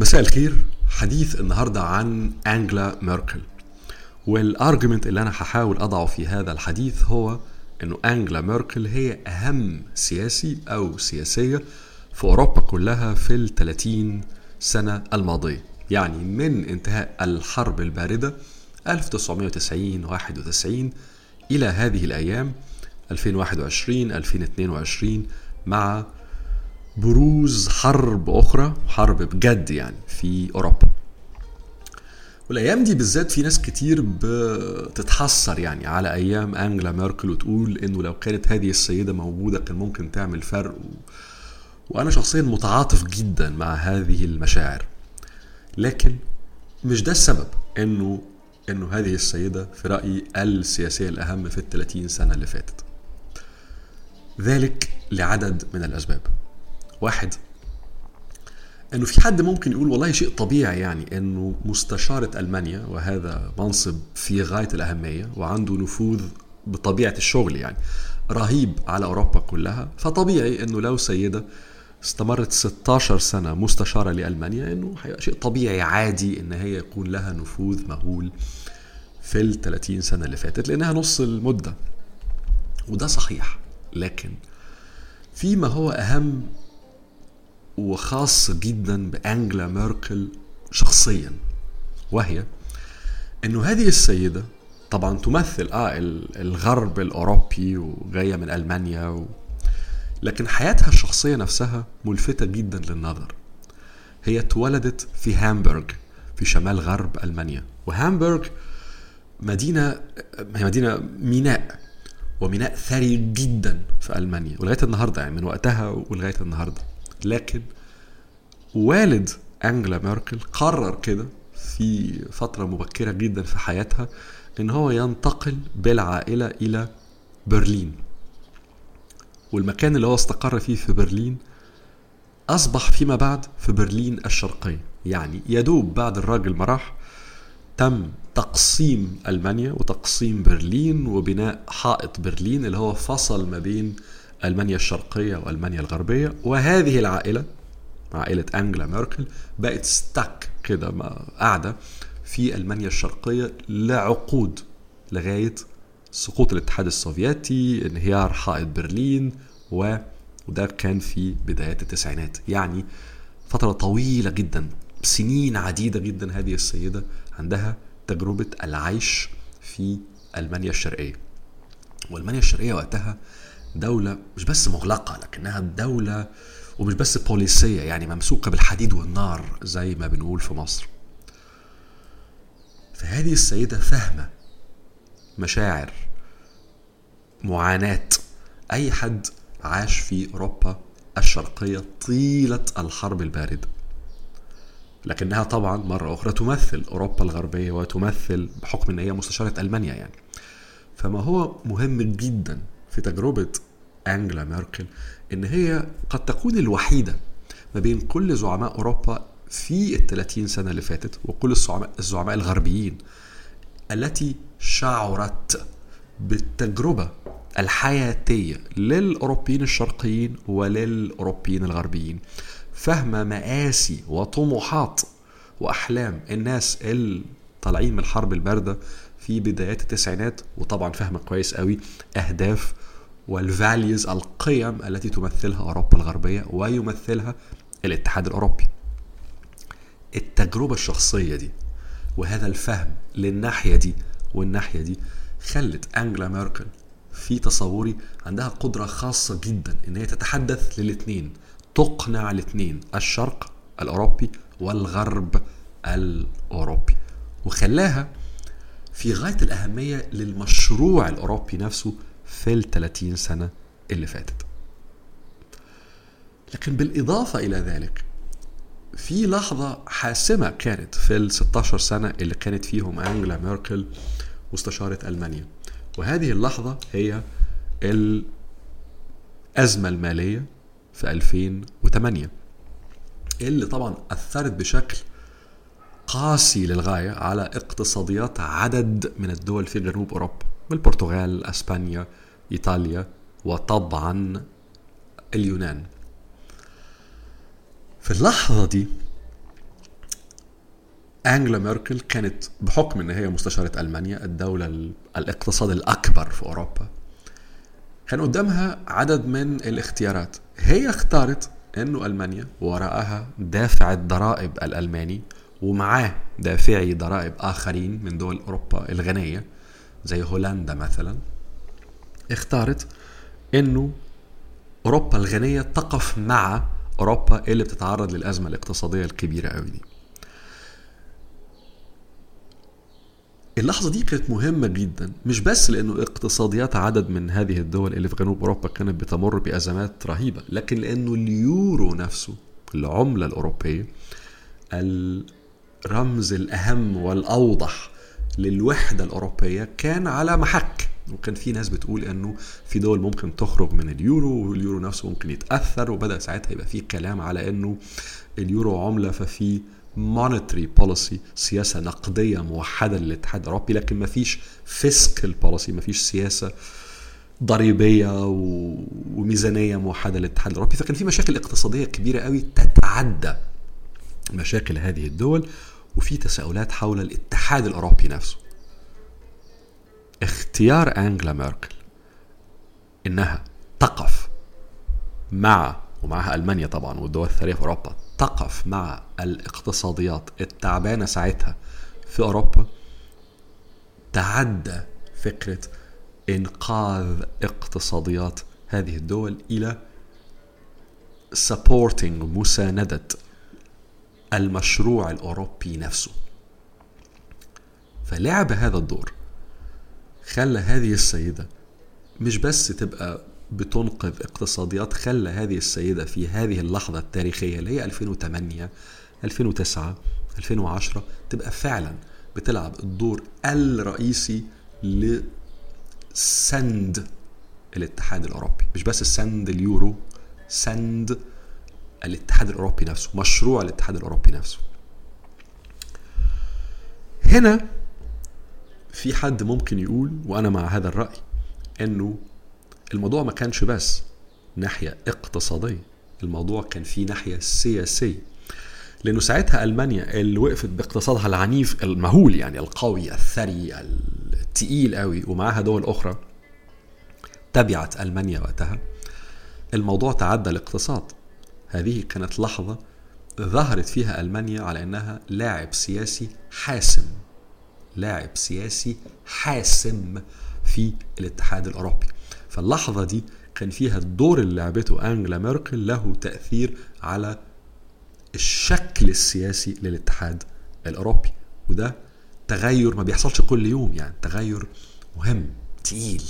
مساء الخير. حديث النهاردة عن أنجلا ميركل. والارجيومنت اللي أنا هحاول أضعه في هذا الحديث هو أنه أنجلا ميركل هي أهم سياسي أو سياسية في أوروبا كلها في ال 30 سنة الماضية. يعني من انتهاء الحرب الباردة 1990 91 إلى هذه الأيام 2021 2022 مع بروز حرب أخرى حرب بجد يعني في أوروبا. والأيام دي بالذات في ناس كتير بتتحسر يعني على أيام أنجلا ميركل وتقول إنه لو كانت هذه السيدة موجودة كان ممكن تعمل فرق و... وأنا شخصيا متعاطف جدا مع هذه المشاعر. لكن مش ده السبب انه إنه هذه السيدة في رأيي السياسية الأهم في ال 30 سنة اللي فاتت. ذلك لعدد من الأسباب. واحد. إنه في حد ممكن يقول والله شيء طبيعي يعني إنه مستشارة ألمانيا وهذا منصب في غاية الأهمية وعنده نفوذ بطبيعة الشغل يعني رهيب على أوروبا كلها فطبيعي إنه لو سيدة استمرت 16 سنة مستشارة لألمانيا هيبقى شيء طبيعي عادي إن هي يكون لها نفوذ مهول في ال 30 سنة اللي فاتت لأنها نص المدة. وده صحيح لكن فيما هو أهم وخاص جدا بأنجلا ميركل شخصيا وهي إنه هذه السيدة طبعا تمثل آه الغرب الأوروبي وجايه من ألمانيا و... لكن حياتها الشخصية نفسها ملفتة جدا للنظر. هي اتولدت في هامبورغ في شمال غرب ألمانيا وهامبورغ مدينة هي مدينة ميناء وميناء ثري جدا في ألمانيا ولغاية النهارده يعني من وقتها ولغاية النهارده. لكن والد أنجلا ميركل قرر كده في فترة مبكرة جدا في حياتها إن هو ينتقل بالعائلة إلى برلين. والمكان اللي هو استقر فيه في برلين أصبح فيما بعد في برلين الشرقية. يعني يدوب بعد الراجل ما راح تم تقسيم ألمانيا وتقسيم برلين وبناء حائط برلين اللي هو فصل ما بين ألمانيا الشرقية وألمانيا الغربية وهذه العائلة عائلة أنجلا ميركل بقت stuck كده قاعدة في ألمانيا الشرقية لعقود لغاية سقوط الاتحاد السوفيتي انهيار حائط برلين و وده كان في بدايات التسعينات. يعني فترة طويلة جدا سنين عديدة جدا هذه السيدة عندها تجربة العيش في ألمانيا الشرقية. وألمانيا الشرقية وقتها دولة مش بس مغلقة لكنها دولة ومش بس بوليسية يعني ممسوكة بالحديد والنار زي ما بنقول في مصر. فهذه السيدة فاهمة مشاعر معاناة أي حد عاش في أوروبا الشرقية طيلة الحرب الباردة. لكنها طبعا مرة أخرى تمثل أوروبا الغربية وتمثل بحكم أن هي مستشارة ألمانيا يعني. فما هو مهم جدا في تجربة أنجلا ميركل إن هي قد تكون الوحيدة ما بين كل زعماء أوروبا في ال 30 سنة اللي فاتت وكل الزعماء, الزعماء الغربيين التي شعرت بالتجربة الحياتية للأوروبيين الشرقيين وللأوروبيين الغربيين. فاهمة مآسي وطموحات وأحلام الناس اللي طالعين من الحرب الباردة في بدايات التسعينات وطبعا فاهمة كويس قوي أهداف والفاليوز القيم التي تمثلها أوروبا الغربية ويمثلها الاتحاد الأوروبي. التجربة الشخصية دي وهذا الفهم للناحية دي والناحية دي خلت أنجلا ميركل في تصوري عندها قدرة خاصة جدا إن هي تتحدث للاثنين تقنع الاثنين الشرق الأوروبي والغرب الأوروبي. وخلاها في غاية الأهمية للمشروع الأوروبي نفسه في ال 30 سنة اللي فاتت. لكن بالإضافة إلى ذلك في لحظة حاسمة كانت في ال 16 سنة اللي كانت فيهم أنجلا ميركل مستشارة ألمانيا. وهذه اللحظة هي الأزمة المالية في 2008 اللي طبعا أثرت بشكل قاسي للغاية على اقتصاديات عدد من الدول في جنوب أوروبا. البرتغال أسبانيا إيطاليا وطبعا اليونان. في اللحظة دي أنجلا ميركل كانت بحكم أن هي مستشارة ألمانيا الدولة الاقتصاد الأكبر في أوروبا كان قدامها عدد من الاختيارات. هي اختارت أنه ألمانيا وراءها دافع الضرائب الألماني ومعاه دافعي ضرائب آخرين من دول أوروبا الغنية. زي هولندا مثلا اختارت أنه أوروبا الغنية تقف مع أوروبا اللي بتتعرض للأزمة الاقتصادية الكبيرة قوي دي. اللحظة دي كانت مهمة جدا مش بس لأنه اقتصاديات عدد من هذه الدول اللي في جنوب أوروبا كانت بتمر بأزمات رهيبة لكن لأنه اليورو نفسه العملة الأوروبية الرمز الأهم والأوضح للوحدة الأوروبية كان على محك. وكان في ناس بتقول إنه في دول ممكن تخرج من اليورو واليورو نفسه ممكن يتأثر وبدأ ساعتها يبقى في كلام على إنه اليورو عملة ففي monetary policy سياسة نقدية موحدة للاتحاد الأوروبي. لكن ما فيش fiscal policy ما فيش سياسة ضريبية وميزانية موحدة للاتحاد الأوروبي. فكان في مشاكل اقتصادية كبيرة قوي تتعدى مشاكل هذه الدول. وفي تساؤلات حول الاتحاد الأوروبي نفسه. اختيار أنجلا ميركل إنها تقف مع ومعها ألمانيا طبعا والدول الثانية في أوروبا تقف مع الاقتصاديات التعبانة ساعتها في أوروبا تعدى فكرة إنقاذ اقتصاديات هذه الدول إلى supporting مساندة المشروع الأوروبي نفسه. فلعب هذا الدور خلى هذه السيدة مش بس تبقى بتنقذ اقتصاديات خلى هذه السيدة في هذه اللحظة التاريخية اللي هي 2008 2009 2010 تبقى فعلا بتلعب الدور الرئيسي لسند الاتحاد الأوروبي. مش بس سند اليورو سند الاتحاد الأوروبي نفسه مشروع الاتحاد الأوروبي نفسه. هنا في حد ممكن يقول وأنا مع هذا الرأي إنه الموضوع ما كانش بس ناحية اقتصادية الموضوع كان فيه ناحية سياسية. لأنه ساعتها ألمانيا اللي وقفت باقتصادها العنيف المهول يعني القوي الثري التقيل قوي ومعاها دول أخرى تبعت ألمانيا وقتها. الموضوع تعدى الاقتصاد. هذه كانت لحظة ظهرت فيها ألمانيا على أنها لاعب سياسي حاسم. لاعب سياسي حاسم في الاتحاد الأوروبي. فاللحظة دي كان فيها الدور اللي لعبته انجلا ميركل له تأثير على الشكل السياسي للاتحاد الأوروبي. وده تغير ما بيحصلش كل يوم يعني تغير مهم تقيل.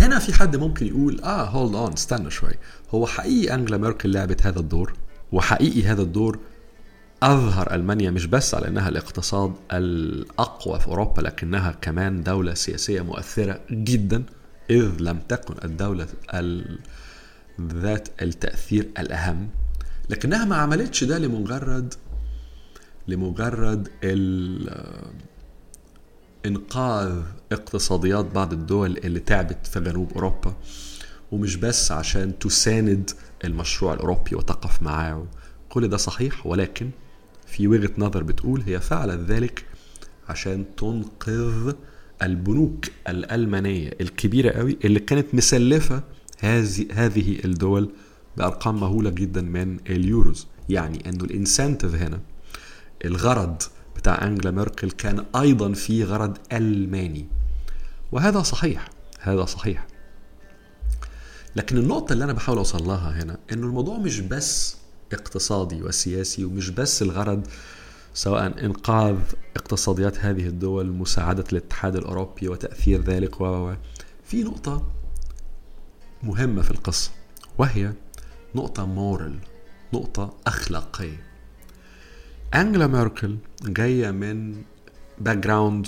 هنا في حد ممكن يقول آه hold on استنى شوي. هو حقيقي أنجلا ميركل لعبت هذا الدور؟ وحقيقي هذا الدور أظهر ألمانيا مش بس على أنها الاقتصاد الأقوى في أوروبا لكنها كمان دولة سياسية مؤثرة جدا إذ لم تكن الدولة ذات التأثير الأهم. لكنها ما عملتش ده لمجرد لمجرد إنقاذ اقتصاديات بعض الدول اللي تعبت في جنوب أوروبا ومش بس عشان تساند المشروع الأوروبي وتقف معاه. كل ده صحيح ولكن في وجهة نظر بتقول هي فعلت ذلك عشان تنقذ البنوك الألمانية الكبيرة قوي اللي كانت مسلفة هذه هذه الدول بأرقام مهولة جدا من اليوروز. يعني أنه الإنسنتيف هنا الغرض بتاع أنجلا ميركل كان أيضا في غرض ألماني. وهذا صحيح هذا صحيح. لكن النقطة اللي أنا بحاول أوصل لها هنا إنه الموضوع مش بس اقتصادي وسياسي ومش بس الغرض سواء إنقاذ اقتصاديات هذه الدول مساعدة الاتحاد الأوروبي وتأثير ذلك و في نقطة مهمة في القصة وهي نقطة moral نقطة أخلاقية. انجلا ميركل جاية من background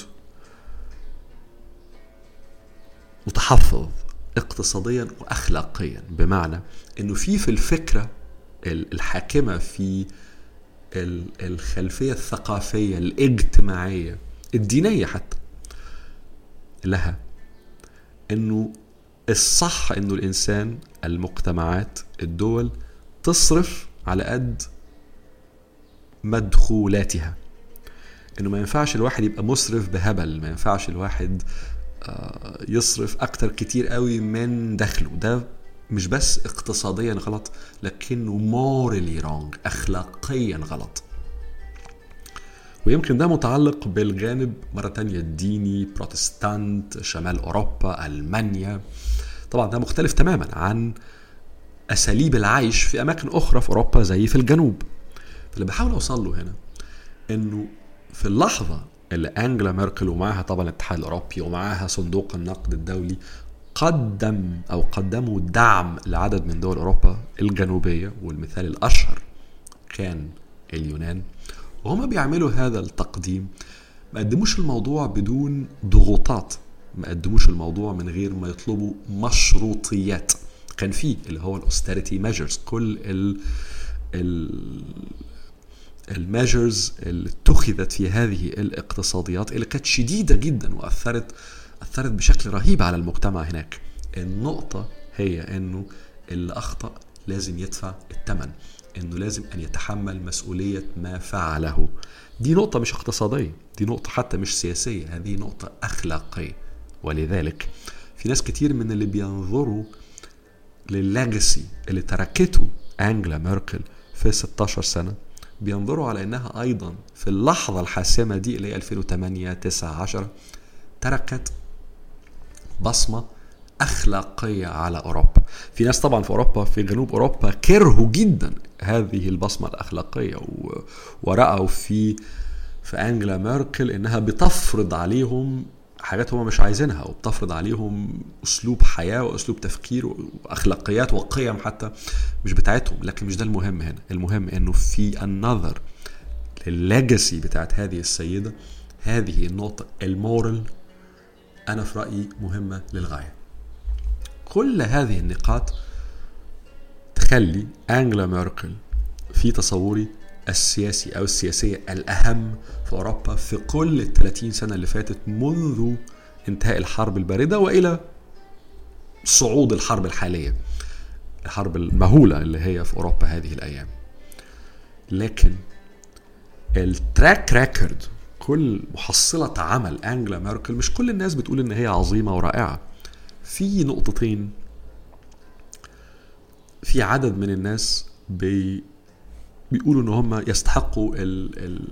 متحفظ اقتصاديا واخلاقيا بمعنى إنه في في الفكرة الحاكمة في الخلفية الثقافية الاجتماعية الدينية حتى لها إنه الصح إنه الإنسان المجتمعات الدول تصرف على قد مدخولاتها. إنه ما ينفعش الواحد يبقى مسرف بهبل ما ينفعش الواحد آه، يصرف أكتر كتير قوي من دخله. ده مش بس اقتصاديا غلط لكنه مورالي رونج اخلاقيا غلط. ويمكن ده متعلق بالجانب مرة تانية الديني بروتستانت شمال أوروبا ألمانيا. طبعا ده مختلف تماما عن أساليب العيش في أماكن أخرى في أوروبا زي في الجنوب. فاللي بحاول أوصل له هنا إنه في اللحظة اللي أنجلا ميركل ومعها طبعا الاتحاد الأوروبي ومعها صندوق النقد الدولي قدم أو قدموا دعم لعدد من دول أوروبا الجنوبية والمثال الأشهر كان اليونان وهم بيعملوا هذا التقديم ما قدموش الموضوع بدون ضغوطات ما قدموش الموضوع من غير ما يطلبوا مشروطيات. كان في اللي هو ال austerity measures كل ال ال ال measures اللي اتخذت في هذه الاقتصاديات اللي كانت شديدة جدا وأثرت أثرت بشكل رهيب على المجتمع هناك. النقطة هي إنه اللي اخطا لازم يدفع الثمن إنه لازم أن يتحمل مسؤولية ما فعله. دي نقطة مش اقتصادية دي نقطة حتى مش سياسية هذه نقطة أخلاقية. ولذلك في ناس كتير من اللي بينظروا لللاجسي اللي تركته أنجلا ميركل في 16 سنة بينظروا على إنها أيضا في اللحظة الحاسمة دي اللي هي 2008 9 10 تركت بصمة أخلاقية على أوروبا. في ناس طبعا في أوروبا في جنوب أوروبا كرهوا جدا هذه البصمة الأخلاقية ورأوا في في أنجلا ميركل إنها بتفرض عليهم حاجات هم مش عايزينها وبتفرض عليهم أسلوب حياة وأسلوب تفكير وأخلاقيات وقيم حتى مش بتاعتهم لكن مش ده المهم هنا. المهم إنه في النظر للليجاسي بتاعت هذه السيدة هذه النقطة المورال أنا في رأيي مهمة للغاية. كل هذه النقاط تخلي أنجلا ميركل في تصوري السياسي أو السياسية الأهم في أوروبا في كل ال 30 سنة اللي فاتت منذ انتهاء الحرب الباردة وإلى صعود الحرب الحالية الحرب المهولة اللي هي في أوروبا هذه الأيام. لكن ال track record كل محصلة عمل أنجلا ميركل مش كل الناس بتقول إن هي عظيمة ورائعة. في نقطتين في عدد من الناس بي بيقولوا إن هم يستحقوا ال ال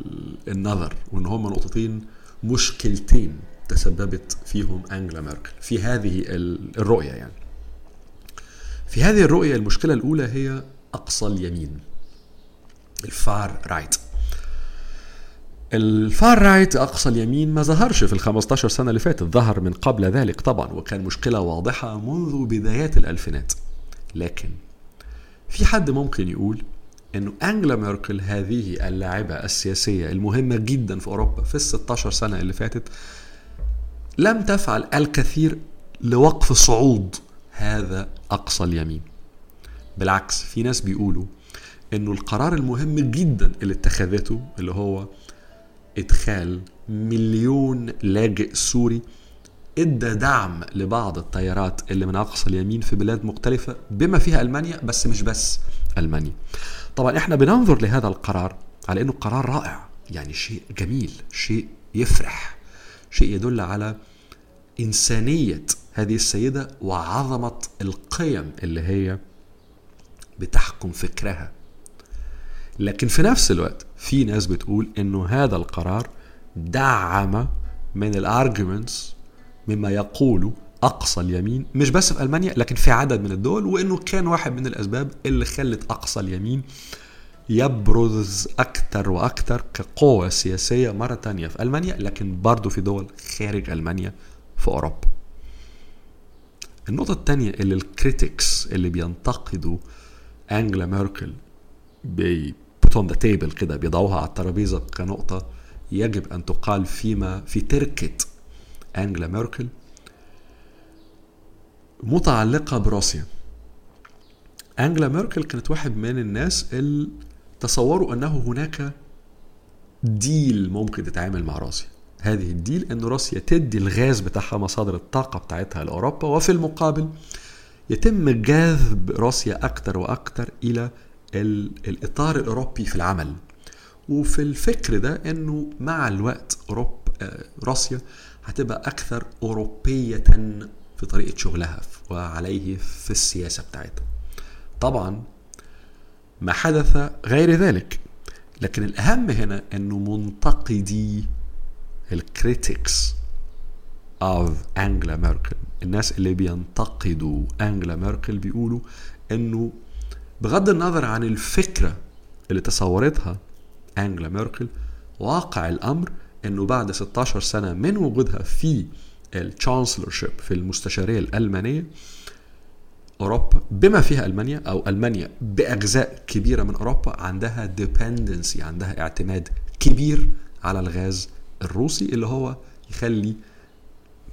النظر وإن هم نقطتين مشكلتين تسببت فيهم أنجلا ميركل في هذه الرؤية يعني. في هذه الرؤية المشكلة الأولى هي أقصى اليمين ال far right. ال far right أقصى اليمين ما ظهرش في ال 15 سنة اللي فاتت ظهر من قبل ذلك طبعا وكان مشكلة واضحة منذ بدايات الألفينات. لكن في حد ممكن يقول انه أنجلا ميركل هذه اللاعبة السياسية المهمة جدا في أوروبا في ال 16 سنة اللي فاتت لم تفعل الكثير لوقف صعود هذا أقصى اليمين. بالعكس في ناس بيقولوا إنه القرار المهم جدا اللي اتخذته اللي هو إدخال مليون لاجئ سوري إدى دعم لبعض التيارات اللي من أقصى اليمين في بلاد مختلفة بما فيها ألمانيا بس مش بس. المانيا. طبعا إحنا بننظر لهذا القرار على إنه قرار رائع يعني شيء جميل، شيء يفرح، شيء يدل على إنسانية هذه السيدة وعظمة القيم اللي هي بتحكم فكرها. لكن في نفس الوقت في ناس بتقول إنه هذا القرار دعم من الارجيومنتس مما يقول أقصى اليمين مش بس في ألمانيا لكن في عدد من الدول وإنه كان واحد من الأسباب اللي خلت أقصى اليمين يبرز أكثر وأكثر كقوة سياسية مرة تانية في ألمانيا لكن برضه في دول خارج ألمانيا في أوروبا. النقطة الثانية اللي ال critics اللي بينتقدوا أنجلا ميركل بي on the table كده بيضعوها على الترابيزة كنقطة يجب أن تقال فيما في تركة أنجلا ميركل متعلقة بروسيا أنجلا ميركل كانت واحد من الناس اللي تصوروا أنه هناك ديل ممكن تتعامل مع روسيا هذه الديل أن روسيا تدي الغاز بتاعها مصادر الطاقة بتاعتها لأوروبا وفي المقابل يتم جذب روسيا أكثر وأكثر إلى الإطار الأوروبي في العمل. وفي الفكر ده أنه مع الوقت اوروبا آه، روسيا هتبقى أكثر أوروبية في طريقة شغلها وعليه في السياسة بتاعتها. طبعا ما حدث غير ذلك لكن الأهم هنا إنه منتقدي ال critics of انجلا ميركل الناس اللي بينتقدوا انجلا ميركل بيقولوا إنه بغض النظر عن الفكرة اللي تصورتها انجلا ميركل واقع الأمر إنه بعد 16 سنة من وجودها في ال chancellorship في المستشارية الألمانية أوروبا بما فيها ألمانيا أو ألمانيا بأجزاء كبيرة من أوروبا عندها dependency عندها اعتماد كبير على الغاز الروسي اللي هو يخلي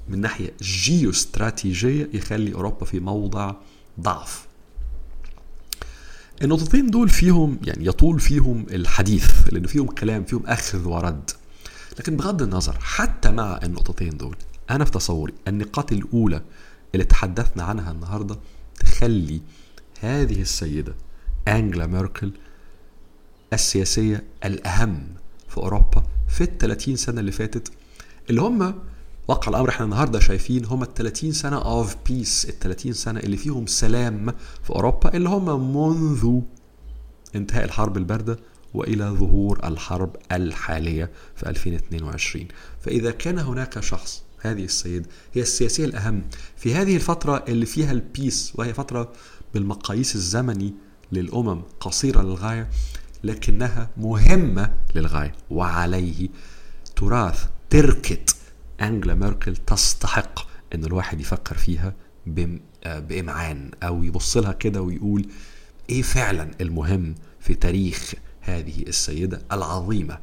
من ناحية جيوستراتيجيه يخلي أوروبا في موضع ضعف. النقطتين دول فيهم يعني يطول فيهم الحديث لأنه فيهم كلام فيهم أخذ ورد. لكن بغض النظر حتى مع النقطتين دول أنا في تصوري النقاط الأولى اللي تحدثنا عنها النهارده تخلي هذه السيدة أنجلا ميركل السياسية الأهم في أوروبا في ال 30 سنة اللي فاتت اللي هم واقع الأمر إحنا النهارده شايفين هم ال 30 سنة of peace ال 30 سنة اللي فيهم سلام في أوروبا اللي هم منذ انتهاء الحرب الباردة وإلى ظهور الحرب الحالية في 2022 فإذا كان هناك شخص هذه السيدة هي السياسية الأهم. في هذه الفترة اللي فيها البيس وهي فترة بالمقاييس الزمني للأمم قصيرة للغاية لكنها مهمة للغاية. وعليه تراث تركة أنجلا ميركل تستحق أن الواحد يفكر فيها بإمعان أو يبص لها كده ويقول إيه فعلا المهم في تاريخ هذه السيدة العظيمة